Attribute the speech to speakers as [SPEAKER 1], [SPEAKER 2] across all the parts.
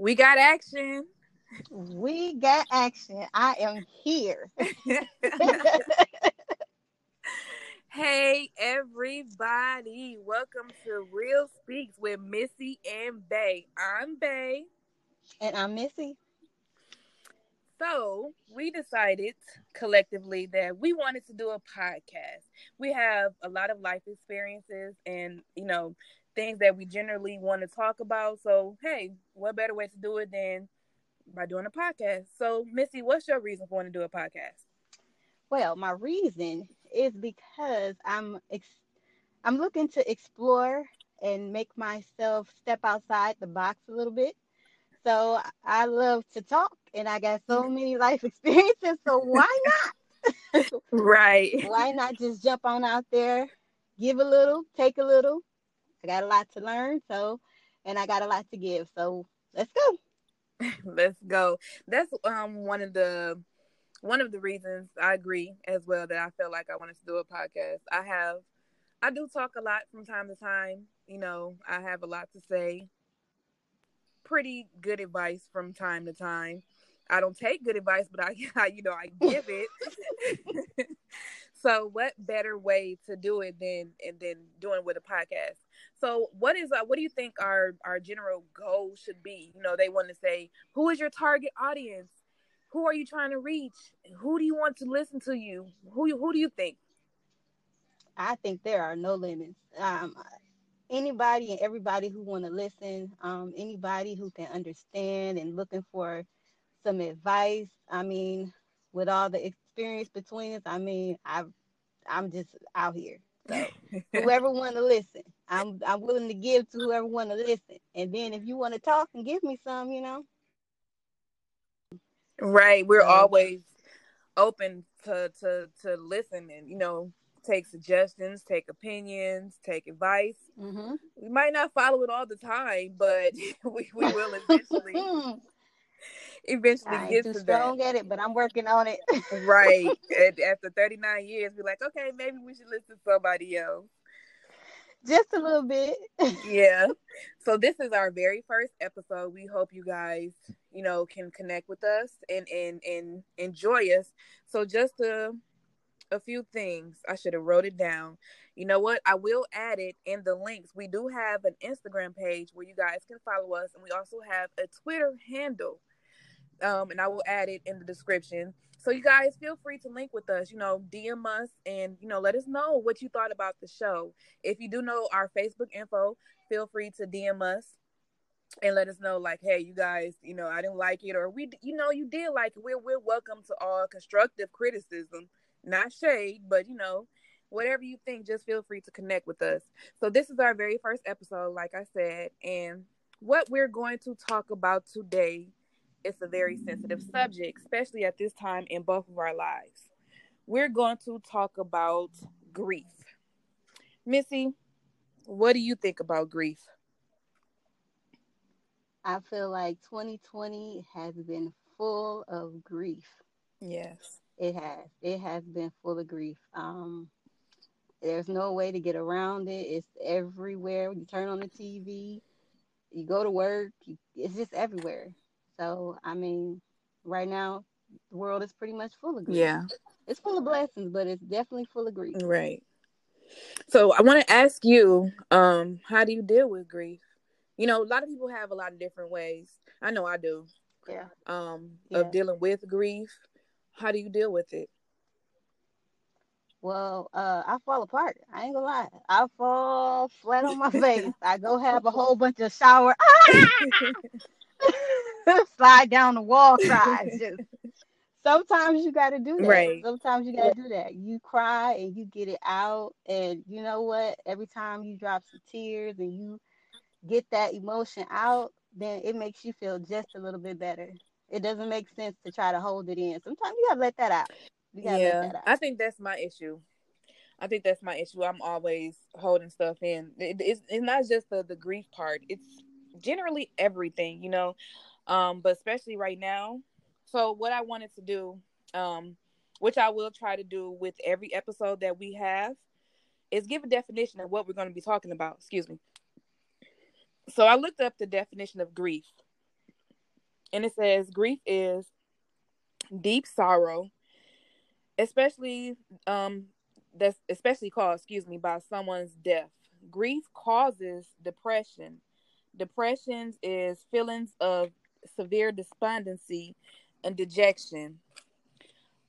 [SPEAKER 1] We got action.
[SPEAKER 2] We got action. I am here.
[SPEAKER 1] hey, everybody. Welcome to Real Speaks with Missy and Bay. I'm Bay.
[SPEAKER 2] And I'm Missy.
[SPEAKER 1] So, we decided collectively that we wanted to do a podcast. We have a lot of life experiences and, you know, things that we generally want to talk about. So, hey, what better way to do it than by doing a podcast? So, Missy, what's your reason for wanting to do a podcast?
[SPEAKER 2] Well, my reason is because I'm ex- I'm looking to explore and make myself step outside the box a little bit. So I love to talk and I got so many life experiences. So why not?
[SPEAKER 1] right.
[SPEAKER 2] why not just jump on out there, give a little, take a little, I got a lot to learn, so and I got a lot to give. So let's go.
[SPEAKER 1] let's go. That's um one of the one of the reasons I agree as well that I felt like I wanted to do a podcast. I have I do talk a lot from time to time. You know, I have a lot to say. Pretty good advice from time to time. I don't take good advice, but I, I you know, I give it. so what better way to do it than and then doing with a podcast? So, what is uh, what do you think our our general goal should be? You know, they want to say, who is your target audience? Who are you trying to reach? Who do you want to listen to you? Who who do you think?
[SPEAKER 2] I think there are no limits. Um, anybody and everybody who want to listen, um, anybody who can understand and looking for some advice. I mean, with all the experience between us, I mean, I I'm just out here. So whoever want to listen, I'm I'm willing to give to whoever want to listen. And then if you want to talk and give me some, you know.
[SPEAKER 1] Right. We're always open to to to listen and you know take suggestions, take opinions, take advice. Mm-hmm. We might not follow it all the time, but we, we will eventually eventually
[SPEAKER 2] I
[SPEAKER 1] get to
[SPEAKER 2] strong
[SPEAKER 1] that.
[SPEAKER 2] at it, but I'm working on it.
[SPEAKER 1] right. And after 39 years, we're like, okay, maybe we should listen to somebody else.
[SPEAKER 2] Just a little bit.
[SPEAKER 1] yeah. So this is our very first episode. We hope you guys, you know, can connect with us and and and enjoy us. So just a a few things. I should have wrote it down. You know what? I will add it in the links. We do have an Instagram page where you guys can follow us, and we also have a Twitter handle um, and I will add it in the description. So you guys feel free to link with us, you know, DM us and you know, let us know what you thought about the show. If you do know our Facebook info, feel free to DM us and let us know like, hey, you guys, you know, I didn't like it or we you know, you did like it. We're we're welcome to all constructive criticism, not shade, but you know, whatever you think, just feel free to connect with us. So this is our very first episode, like I said, and what we're going to talk about today it's a very sensitive subject, especially at this time in both of our lives. We're going to talk about grief. Missy, what do you think about grief?
[SPEAKER 2] I feel like 2020 has been full of grief.
[SPEAKER 1] Yes.
[SPEAKER 2] It has. It has been full of grief. Um, there's no way to get around it. It's everywhere. You turn on the TV, you go to work, you, it's just everywhere. So, I mean, right now, the world is pretty much full of grief.
[SPEAKER 1] Yeah.
[SPEAKER 2] It's full of blessings, but it's definitely full of grief.
[SPEAKER 1] Right. So, I want to ask you, um, how do you deal with grief? You know, a lot of people have a lot of different ways. I know I do.
[SPEAKER 2] Yeah.
[SPEAKER 1] Um,
[SPEAKER 2] yeah.
[SPEAKER 1] of dealing with grief. How do you deal with it?
[SPEAKER 2] Well, uh, I fall apart. I ain't gonna lie. I fall flat on my face. I go have a whole bunch of shower. slide down the wall cries. Just sometimes you got to do that.
[SPEAKER 1] Right.
[SPEAKER 2] Sometimes you got to do that. You cry and you get it out, and you know what? Every time you drop some tears and you get that emotion out, then it makes you feel just a little bit better. It doesn't make sense to try to hold it in. Sometimes you gotta let that out.
[SPEAKER 1] yeah, out. I think that's my issue. I think that's my issue. I'm always holding stuff in. It, it's, it's not just the, the grief part. It's generally everything, you know um, but especially right now. So what I wanted to do, um, which I will try to do with every episode that we have, is give a definition of what we're going to be talking about. Excuse me. So I looked up the definition of grief. and it says grief is deep sorrow, especially um that's especially caused, excuse me, by someone's death. Grief causes depression. Depressions is feelings of severe despondency and dejection.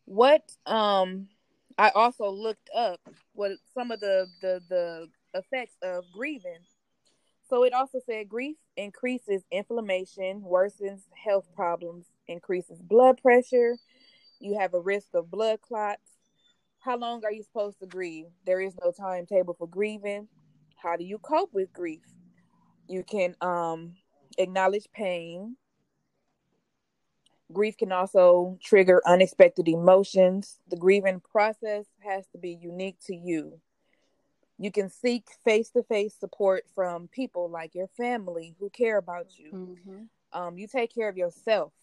[SPEAKER 1] What um I also looked up what some of the the the effects of grieving. So it also said grief increases inflammation, worsens health problems, increases blood pressure. You have a risk of blood clots. How long are you supposed to grieve? There is no timetable for grieving. How do you cope with grief? You can um, acknowledge pain. Grief can also trigger unexpected emotions. The grieving process has to be unique to you. You can seek face to face support from people like your family who care about you. Mm-hmm. Um, you take care of yourself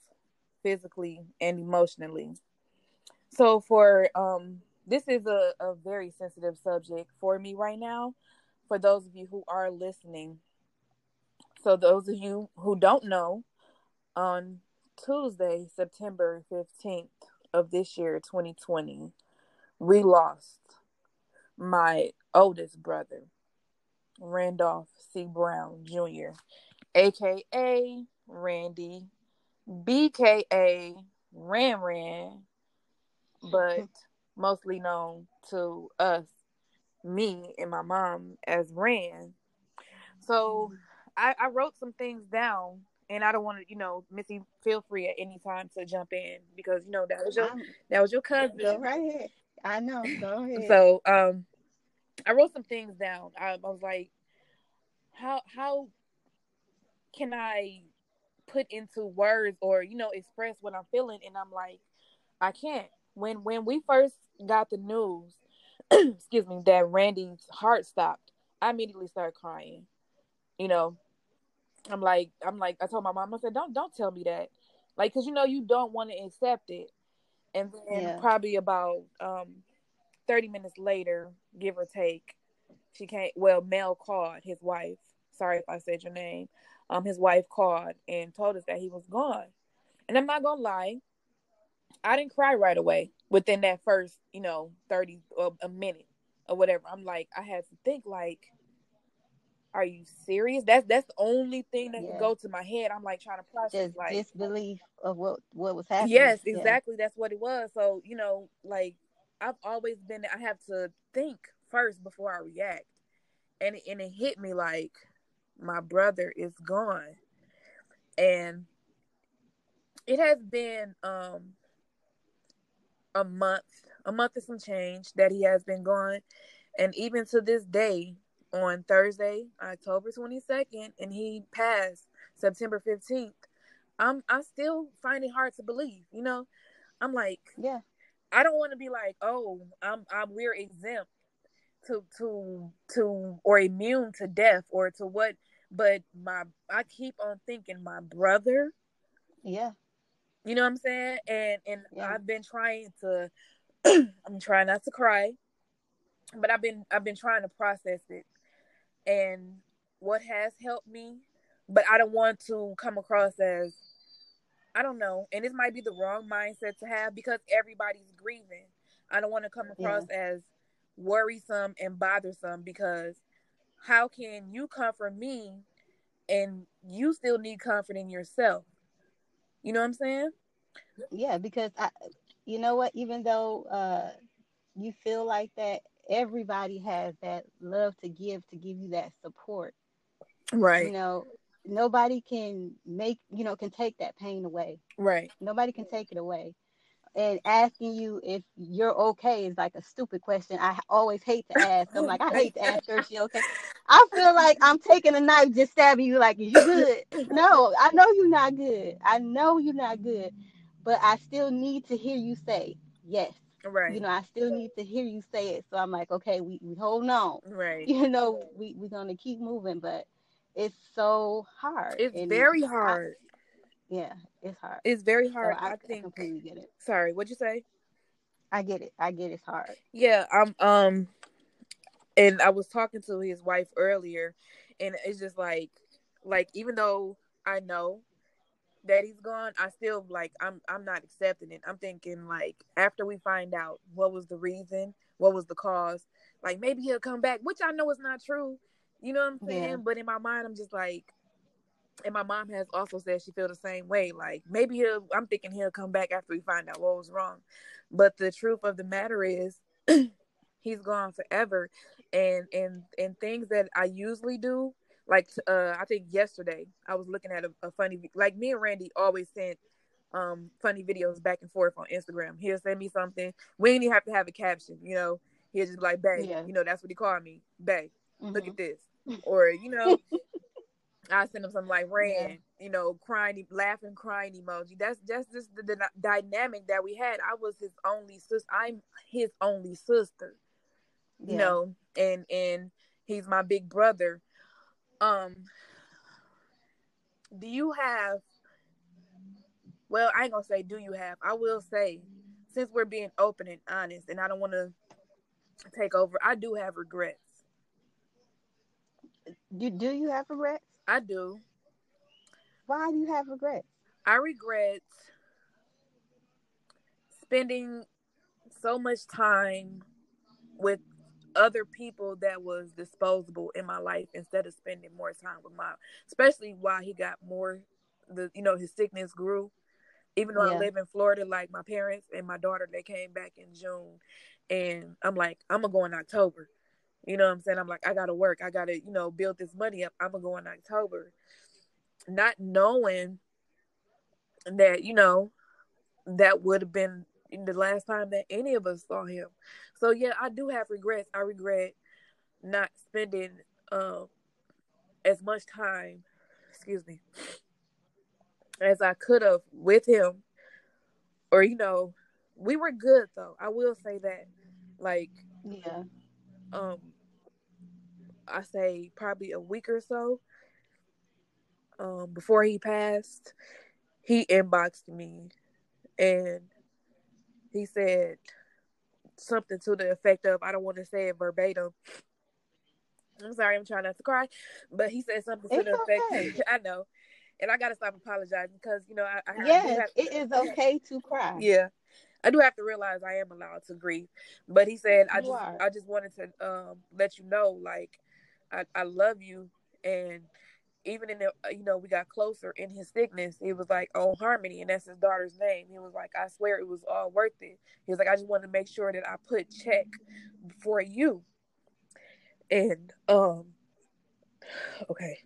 [SPEAKER 1] physically and emotionally. So, for um, this is a, a very sensitive subject for me right now. For those of you who are listening, so those of you who don't know, on Tuesday, September 15th of this year, 2020, we lost my oldest brother, Randolph C. Brown Jr., aka Randy, BKA Ran Ran, but mostly known to us, me and my mom as Ran. So mm-hmm. I, I wrote some things down and I don't want to, you know, Missy, feel free at any time to jump in because you know that was your that was your cousin.
[SPEAKER 2] Go right ahead. I know. Go ahead.
[SPEAKER 1] So, um, I wrote some things down. I, I was like, how how can I put into words or you know express what I'm feeling? And I'm like, I can't. When when we first got the news, excuse me, that Randy's heart stopped, I immediately started crying. You know, I'm like, I'm like, I told my mom, I said, don't, don't tell me that, like, cause you know you don't want to accept it. And then yeah. probably about um, 30 minutes later, give or take, she came. Well, Mel called his wife. Sorry if I said your name. Um, his wife called and told us that he was gone. And I'm not gonna lie, I didn't cry right away within that first, you know, 30 or a minute or whatever. I'm like, I had to think like, are you serious? That's that's the only thing that yeah. can go to my head. I'm like trying to process
[SPEAKER 2] Just
[SPEAKER 1] like
[SPEAKER 2] disbelief of what what was happening.
[SPEAKER 1] Yes, exactly. Yeah. That's what it was. So you know, like I've always been. I have to think first before I react, and it, and it hit me like my brother is gone, and it has been um a month, a month and some change that he has been gone, and even to this day, on Thursday, October 22nd, and he passed September 15th. I'm I still find it hard to believe, you know. I'm like,
[SPEAKER 2] yeah.
[SPEAKER 1] I don't want to be like, oh, I'm I'm we're exempt to to to or immune to death or to what but my I keep on thinking my brother.
[SPEAKER 2] Yeah.
[SPEAKER 1] You know what I'm saying? And and yeah. I've been trying to I'm trying not to cry, but I've been I've been trying to process it and what has helped me, but I don't want to come across as I don't know, and this might be the wrong mindset to have because everybody's grieving. I don't want to come across yeah. as worrisome and bothersome because how can you comfort me and you still need comfort in yourself? You know what I'm saying?
[SPEAKER 2] Yeah, because I you know what, even though uh you feel like that everybody has that love to give to give you that support.
[SPEAKER 1] Right.
[SPEAKER 2] You know, nobody can make, you know, can take that pain away.
[SPEAKER 1] Right.
[SPEAKER 2] Nobody can take it away. And asking you if you're okay is like a stupid question. I always hate to ask. I'm like, I hate to ask her if she okay. I feel like I'm taking a knife, just stabbing you. Like, is you good? No, I know you're not good. I know you're not good, but I still need to hear you say yes.
[SPEAKER 1] Right.
[SPEAKER 2] You know, I still need to hear you say it. So I'm like, okay, we, we hold on.
[SPEAKER 1] Right.
[SPEAKER 2] You know, we, we're gonna keep moving, but it's so hard.
[SPEAKER 1] It's and very hard. I,
[SPEAKER 2] yeah, it's hard.
[SPEAKER 1] It's very hard. So I, I, think
[SPEAKER 2] I completely get it.
[SPEAKER 1] Sorry, what'd you say?
[SPEAKER 2] I get it. I get it's hard.
[SPEAKER 1] Yeah, I'm um and I was talking to his wife earlier and it's just like like even though I know that he's gone, I still like I'm I'm not accepting it. I'm thinking like after we find out what was the reason, what was the cause, like maybe he'll come back, which I know is not true. You know what I'm saying? Yeah. But in my mind, I'm just like, and my mom has also said she feel the same way. Like maybe he'll. I'm thinking he'll come back after we find out what was wrong. But the truth of the matter is, he's gone forever, and and and things that I usually do like uh I think yesterday I was looking at a, a funny like me and Randy always sent um funny videos back and forth on Instagram. He'll send me something. We didn't even have to have a caption, you know. He'll just be like, Bay, yeah. you know, that's what he called me. Bay, mm-hmm. look at this. Or, you know, I send him something like Ran, yeah. you know, crying, laughing, crying emoji. That's just this the, the, dynamic that we had. I was his only sister. I'm his only sister, yeah. you know, and and he's my big brother. Um, do you have? Well, I ain't gonna say do you have. I will say, since we're being open and honest, and I don't want to take over. I do have regrets.
[SPEAKER 2] Do do you have regrets?
[SPEAKER 1] I do.
[SPEAKER 2] Why do you have regrets?
[SPEAKER 1] I regret spending so much time with other people that was disposable in my life instead of spending more time with my especially while he got more the you know his sickness grew. Even though yeah. i live in florida like my parents and my daughter they came back in june and i'm like i'm gonna go in october. You know what i'm saying? I'm like i gotta work. I gotta you know build this money up. I'm gonna go in october. Not knowing that you know that would have been the last time that any of us saw him. So yeah, I do have regrets. I regret not spending um as much time, excuse me, as I could have with him. Or you know, we were good though. I will say that. Like
[SPEAKER 2] yeah.
[SPEAKER 1] Um I say probably a week or so um before he passed, he inboxed me and he said something to the effect of I don't want to say it verbatim. I'm sorry, I'm trying not to cry, but he said something
[SPEAKER 2] it's
[SPEAKER 1] to the
[SPEAKER 2] okay.
[SPEAKER 1] effect. I know, and I gotta stop apologizing because you know I, I
[SPEAKER 2] yes, to, it is okay to cry.
[SPEAKER 1] Yeah, I do have to realize I am allowed to grieve. But he said I just I just wanted to um, let you know like I, I love you and even in the uh, you know we got closer in his sickness he was like oh harmony and that's his daughter's name. He was like i swear it was all worth it. He was like i just wanted to make sure that i put check for you. And um okay.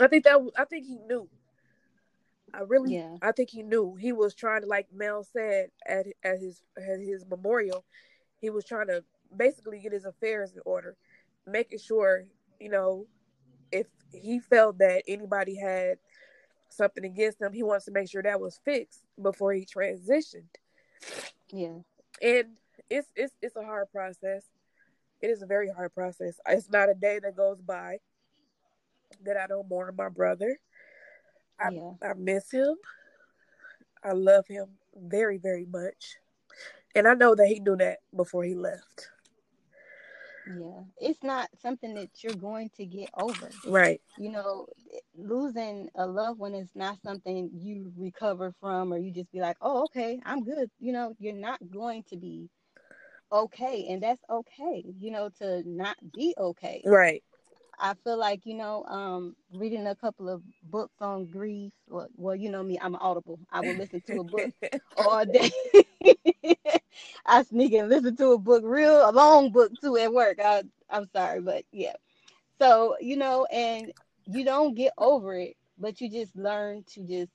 [SPEAKER 1] I think that i think he knew. I really yeah. I think he knew. He was trying to like mel said at at his at his memorial he was trying to basically get his affairs in order making sure you know if he felt that anybody had something against him, he wants to make sure that was fixed before he transitioned.
[SPEAKER 2] Yeah.
[SPEAKER 1] And it's it's it's a hard process. It is a very hard process. It's not a day that goes by that I don't mourn my brother. I, yeah. I miss him. I love him very, very much. And I know that he knew that before he left.
[SPEAKER 2] Yeah, it's not something that you're going to get over.
[SPEAKER 1] Right.
[SPEAKER 2] You know, losing a loved one is not something you recover from or you just be like, oh, okay, I'm good. You know, you're not going to be okay. And that's okay, you know, to not be okay.
[SPEAKER 1] Right.
[SPEAKER 2] I feel like, you know, um, reading a couple of books on grief. Well, well, you know me, I'm audible. I will listen to a book all day. I sneak and listen to a book, real a long book too at work. I, I'm sorry, but yeah. So you know, and you don't get over it, but you just learn to just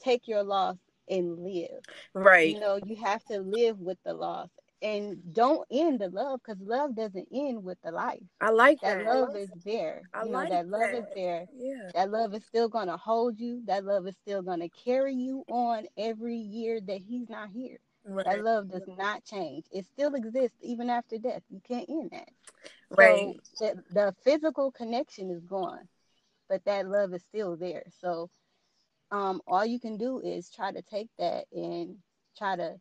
[SPEAKER 2] take your loss and live.
[SPEAKER 1] Right.
[SPEAKER 2] You know, you have to live with the loss and don't end the love because love doesn't end with the life.
[SPEAKER 1] I like
[SPEAKER 2] that.
[SPEAKER 1] That
[SPEAKER 2] love is there. I you know, like that love that. is there.
[SPEAKER 1] Yeah.
[SPEAKER 2] That love is still gonna hold you. That love is still gonna carry you on every year that he's not here. Right. That love does not change. It still exists even after death. You can't end that.
[SPEAKER 1] Right.
[SPEAKER 2] So the, the physical connection is gone, but that love is still there. So um, all you can do is try to take that and try to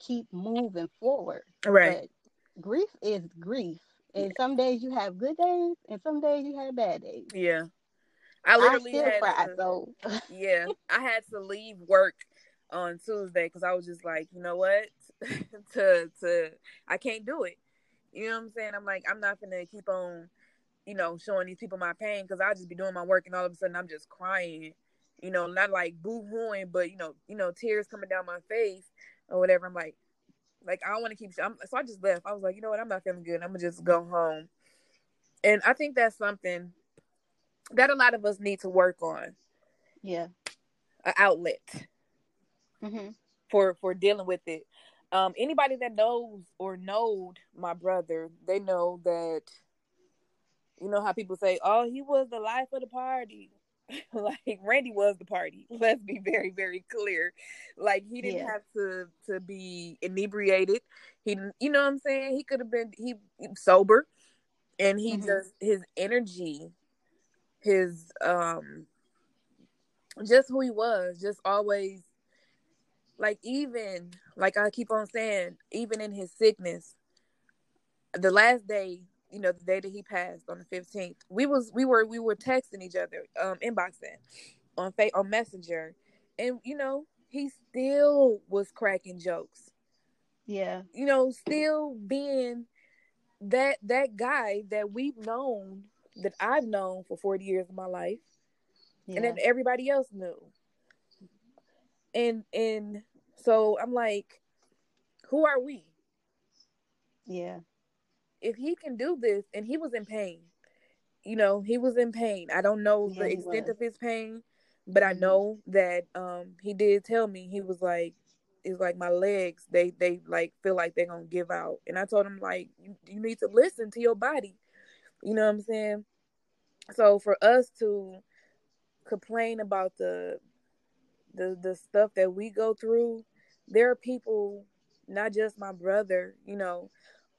[SPEAKER 2] keep moving forward.
[SPEAKER 1] Right.
[SPEAKER 2] But grief is grief. And some days you have good days and some days you have bad days.
[SPEAKER 1] Yeah. I literally
[SPEAKER 2] I
[SPEAKER 1] had to,
[SPEAKER 2] So
[SPEAKER 1] yeah, I had to leave work on Tuesday because I was just like, you know what, to to I can't do it. You know what I'm saying? I'm like, I'm not gonna keep on, you know, showing these people my pain because I'll just be doing my work and all of a sudden I'm just crying. You know, not like boo hooing, but you know, you know, tears coming down my face or whatever. I'm like, like I don't want to keep. I'm, so I just left. I was like, you know what? I'm not feeling good. I'm gonna just go home. And I think that's something that a lot of us need to work on.
[SPEAKER 2] yeah.
[SPEAKER 1] An outlet
[SPEAKER 2] hmm
[SPEAKER 1] for for dealing with it. Um, anybody that knows or knowed my brother, they know that. You know how people say, "Oh, he was the life of the party." like Randy was the party. Let's be very, very clear. Like he didn't
[SPEAKER 2] Yeah.
[SPEAKER 1] have to to be inebriated. He, you know what I'm saying. He could have been he sober, and he
[SPEAKER 2] Mhm.
[SPEAKER 1] just his energy, his um, just who he was, just always. Like even like I keep on saying, even in his sickness, the last day you know the day that he passed on the 15th we was we were we were texting each other um inboxing on fa- on messenger and you know he still was cracking jokes
[SPEAKER 2] Yeah.
[SPEAKER 1] you know still being that that guy that we've known that i've known for 40 years of my life
[SPEAKER 2] Yeah.
[SPEAKER 1] and then everybody else knew and and so i'm like who are we?
[SPEAKER 2] Yeah.
[SPEAKER 1] if he can do this and he was in pain you know he was in pain. I don't know
[SPEAKER 2] Yeah,
[SPEAKER 1] the extent of his pain but i
[SPEAKER 2] Mhm.
[SPEAKER 1] know that um he did tell me he was like it's like my legs they they like feel like they're gonna give out. And i told him like you, you need to listen to your body. You know what i'm saying? So for us to complain about the the the stuff that we go through there are people not just my brother you know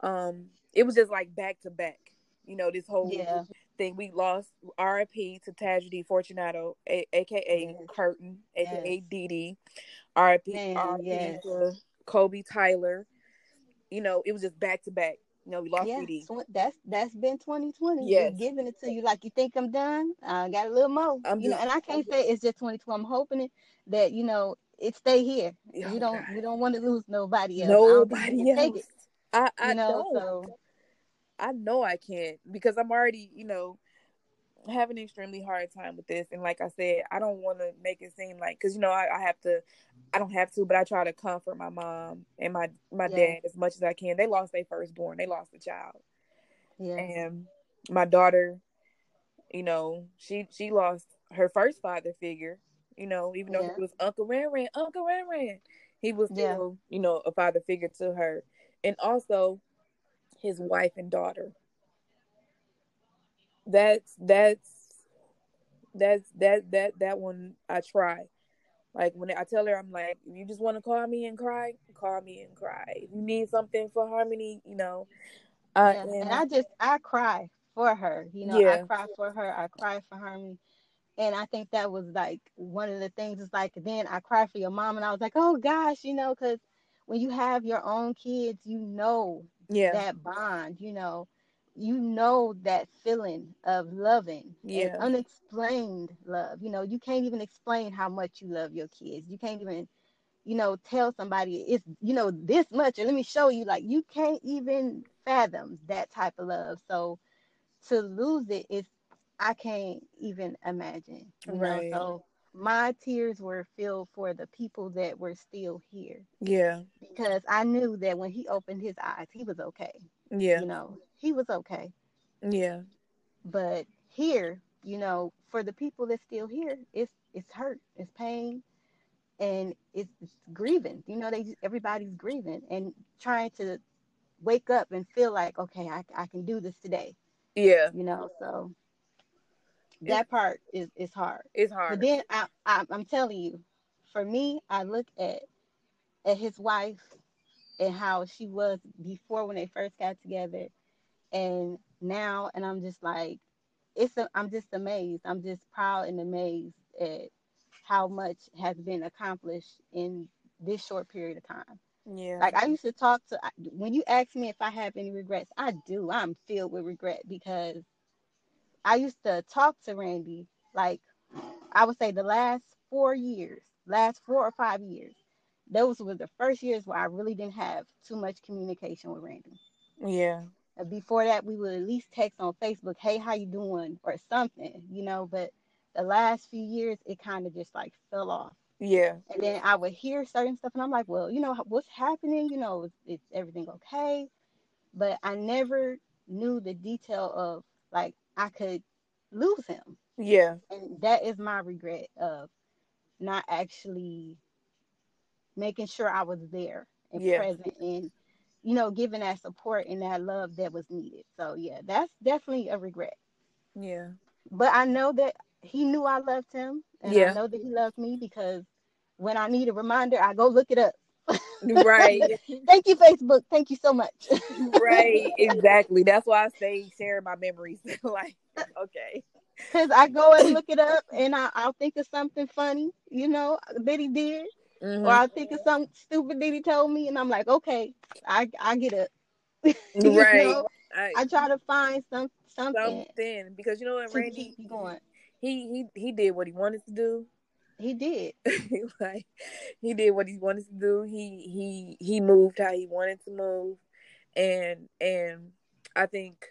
[SPEAKER 1] um it was just like back to back you know this whole
[SPEAKER 2] Yeah.
[SPEAKER 1] thing we lost rip to tragedy fortunato a- aka
[SPEAKER 2] Yes.
[SPEAKER 1] curtin aka
[SPEAKER 2] Yes.
[SPEAKER 1] Rip
[SPEAKER 2] Man,
[SPEAKER 1] rip
[SPEAKER 2] yes.
[SPEAKER 1] to kobe tyler you know it was just back to back you know we lost
[SPEAKER 2] Yeah,
[SPEAKER 1] Dee Dee.
[SPEAKER 2] tw- that's that's been 2020. Yeah, giving it to you like you think I'm done. I got a little more.
[SPEAKER 1] I'm
[SPEAKER 2] you know, and I can't say it's just 2020. I'm hoping it, that you know it stay here.
[SPEAKER 1] Oh,
[SPEAKER 2] we don't
[SPEAKER 1] God.
[SPEAKER 2] we don't want to lose nobody else. I don't think we
[SPEAKER 1] nobody
[SPEAKER 2] take
[SPEAKER 1] else i i
[SPEAKER 2] You know, so
[SPEAKER 1] I know I can't because I'm already, you know, having an extremely hard time with this. And like I said, I don't want to make it seem like because you know I, I have to, I don't have to, but I try to comfort my mom and my my
[SPEAKER 2] Yeah.
[SPEAKER 1] dad as much as I can. They lost their firstborn, they lost a child,
[SPEAKER 2] yeah,
[SPEAKER 1] and my daughter, you know, she she lost her first father figure. You know, even though
[SPEAKER 2] Yeah.
[SPEAKER 1] he was Uncle Ran Ran, Uncle Ran Ran, he was
[SPEAKER 2] Yeah.
[SPEAKER 1] still, you know, a father figure to her, and also his wife and daughter. That's that's that's that that that one I try. Like when I tell her, I'm like, if you just want to call me and cry, call me and cry. If you need something for harmony, you know. Uh,
[SPEAKER 2] yeah.
[SPEAKER 1] and,
[SPEAKER 2] And I just I cry for her. You know, I cry for her. I cry for Harmony. And I think that was like one of the things is like then I cry for your mom and I was like, oh gosh, you know, because when you have your own kids, you know
[SPEAKER 1] yeah,
[SPEAKER 2] that bond, you know, you know that feeling of loving
[SPEAKER 1] Yeah.
[SPEAKER 2] unexplained love. You know, you can't even explain how much you love your kids. You can't even, you know, tell somebody it's, you know, this much and let me show you. Like you can't even fathom that type of love. So to lose it is I can't even imagine.
[SPEAKER 1] Right.
[SPEAKER 2] know, so my tears were filled for the people that were still here
[SPEAKER 1] yeah,
[SPEAKER 2] because I knew that when he opened his eyes, he was okay.
[SPEAKER 1] Yeah,
[SPEAKER 2] You know, he was okay.
[SPEAKER 1] yeah,
[SPEAKER 2] But here, you know, for the people that's still here, it's it's hurt, it's pain, and it's, it's grieving. You know, they everybody's grieving and trying to wake up and feel like, okay, I I can do this today.
[SPEAKER 1] yeah.
[SPEAKER 2] You know, so that part is is hard.
[SPEAKER 1] It's hard.
[SPEAKER 2] But then I, I I'm telling you, for me, I look at at his wife and how she was before when they first got together, and now, and I'm just like, it's I'm just amazed. I'm just proud and amazed at how much has been accomplished in this short period of time.
[SPEAKER 1] Yeah,
[SPEAKER 2] Like I used to talk to when you ask me if I have any regrets, I do. I'm filled with regret because I used to talk to Randy like I would say the last four years, last four or five years, those were the first years where I really didn't have too much communication with Randy.
[SPEAKER 1] Yeah.
[SPEAKER 2] Uh, before that, we would at least text on Facebook, "Hey, how you doing?" or something, you know. But the last few years, it kind of just like fell off.
[SPEAKER 1] Yeah.
[SPEAKER 2] And then I would hear certain stuff, and I'm like, "Well, you know, what's happening? You know, is, is everything okay?" But I never knew the detail of like I could lose him.
[SPEAKER 1] Yeah.
[SPEAKER 2] And that is my regret of not actually making sure I was there and
[SPEAKER 1] Yeah.
[SPEAKER 2] present and you know giving that support and that love that was needed. So yeah, that's definitely a regret.
[SPEAKER 1] Yeah.
[SPEAKER 2] But I know that he knew I loved him and
[SPEAKER 1] Yeah.
[SPEAKER 2] I know that he loved me because when I need a reminder, I go look it up.
[SPEAKER 1] Right.
[SPEAKER 2] Thank you, Facebook. Thank you so much.
[SPEAKER 1] right. Exactly. That's why I say share my memories. like, okay.
[SPEAKER 2] Because I go and look it up and I, I'll think of something funny, you know, that he did.
[SPEAKER 1] Mhm.
[SPEAKER 2] Or I'll think of something stupid that he told me and I'm like, okay, I I get it.
[SPEAKER 1] Right.
[SPEAKER 2] know,
[SPEAKER 1] I,
[SPEAKER 2] I try to find some something
[SPEAKER 1] something because you know what, Randy,
[SPEAKER 2] keep going.
[SPEAKER 1] he he he did what he wanted to do.
[SPEAKER 2] He did.
[SPEAKER 1] like he did what he wanted to do. He he he moved how he wanted to move, and and I think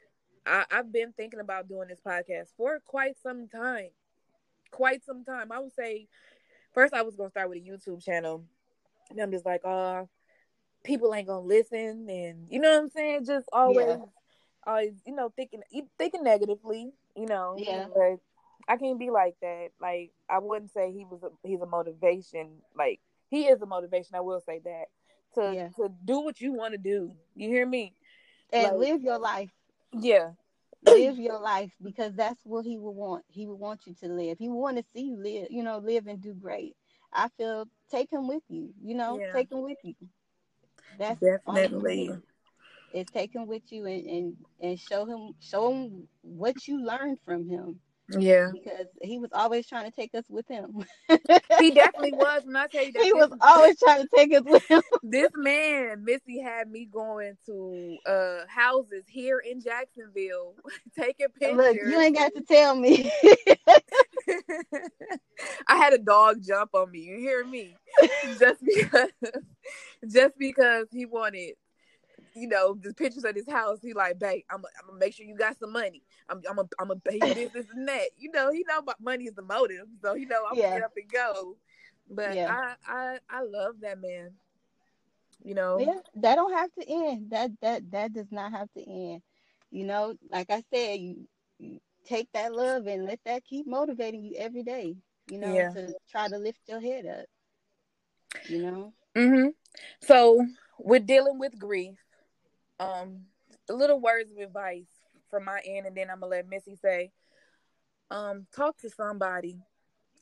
[SPEAKER 1] I, I've been thinking about doing this podcast for quite some time, quite some time. I would say first I was gonna start with a YouTube channel, and I'm just like, oh, people ain't gonna listen, and you know what I'm saying? Just always,
[SPEAKER 2] Yeah.
[SPEAKER 1] always, you know, thinking thinking negatively, you know.
[SPEAKER 2] Yeah.
[SPEAKER 1] But I can't be like that. Like I wouldn't say he was a, he's a motivation. Like he is a motivation. I will say that to
[SPEAKER 2] Yeah.
[SPEAKER 1] to do what you want to do. You hear me?
[SPEAKER 2] And
[SPEAKER 1] Like-
[SPEAKER 2] live your life.
[SPEAKER 1] Yeah.
[SPEAKER 2] Live your life because that's what he would want. He would want you to live. He would want to see you live, you know, live and do great. I feel take him with you, you know,
[SPEAKER 1] Yeah.
[SPEAKER 2] take him with you. That's all you can
[SPEAKER 1] Definitely.
[SPEAKER 2] do, Is take him with you and, and and show him show him what you learned from him
[SPEAKER 1] Yeah.
[SPEAKER 2] because he was always trying to take us with him.
[SPEAKER 1] He definitely was. When I tell you that,
[SPEAKER 2] he was always trying to take us with him.
[SPEAKER 1] this man, Missy, had me going to uh houses here in Jacksonville, taking pictures.
[SPEAKER 2] Look, you ain't got to tell me.
[SPEAKER 1] I had a dog jump on me. You hear me? Just because, just because he wanted, you know, the pictures of his house. He like, babe, I'm, I'm gonna make sure you got some money. I'm, I'm, a, I'm gonna pay this, this, and that. You know, he know about money is the motive, so you know I'm
[SPEAKER 2] Yeah.
[SPEAKER 1] gonna get up and go. But
[SPEAKER 2] Yeah.
[SPEAKER 1] I, I, I love that man. You know,
[SPEAKER 2] yeah, that don't have to end. That that that does not have to end. You know, like I said, you, you take that love and let that keep motivating you every day. You know,
[SPEAKER 1] Yeah.
[SPEAKER 2] to try to lift your head up. You know,
[SPEAKER 1] hmm So we're dealing with grief, um, little words of advice from my end, and then I'm gonna let Missy say, um, talk to somebody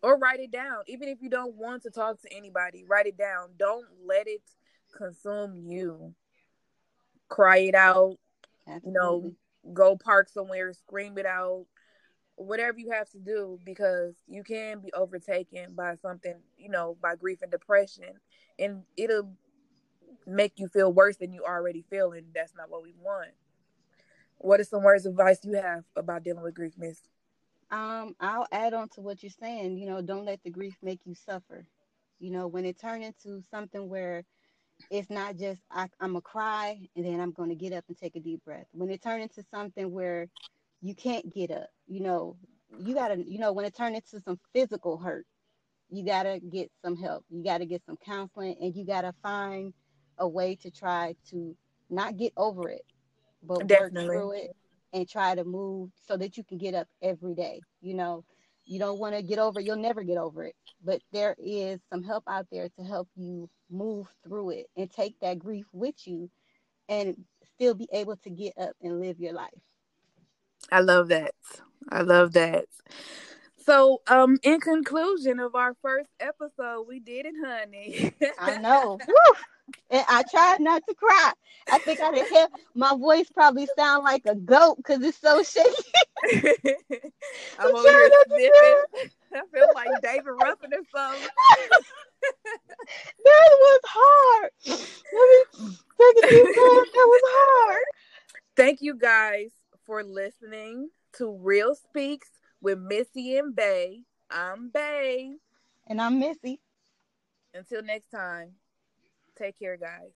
[SPEAKER 1] or write it down. Even if you don't want to talk to anybody, write it down. Don't let it consume you. Cry it out. Absolutely. You know, go park somewhere, scream it out, whatever you have to do, because you can be overtaken by something, you know, by grief and depression, and it'll make you feel worse than you already feel, and that's not what we want. What are some words of advice you have about dealing with grief, Miss?
[SPEAKER 2] Um, I'll add on to what you're saying. You know, don't let the grief make you suffer. You know, when it turns into something where it's not just I, I'm gonna cry and then I'm gonna get up and take a deep breath. When it turns into something where you can't get up, you know, you gotta, you know, when it turns into some physical hurt, you gotta get some help. You gotta get some counseling, and you gotta find a way to try to not get over it, but
[SPEAKER 1] Definitely.
[SPEAKER 2] work through it and try to move so that you can get up every day. You know, you don't want to get over it, you'll never get over it. But there is some help out there to help you move through it and take that grief with you and still be able to get up and live your life.
[SPEAKER 1] I love that. I love that. So, um, in conclusion of our first episode, we did it, honey.
[SPEAKER 2] I know. And I tried not to cry. I think I did have my voice probably sound like a goat because it's so shaky.
[SPEAKER 1] I'm
[SPEAKER 2] I'm
[SPEAKER 1] over here
[SPEAKER 2] trying not to
[SPEAKER 1] sniffing. I feel like David Ruffin or something.
[SPEAKER 2] That was hard. Let me take a deep breath. That was hard.
[SPEAKER 1] Thank you guys for listening to Real Speaks with Missy and Bay. I'm Bay.
[SPEAKER 2] And I'm Missy.
[SPEAKER 1] Until next time, take care, guys.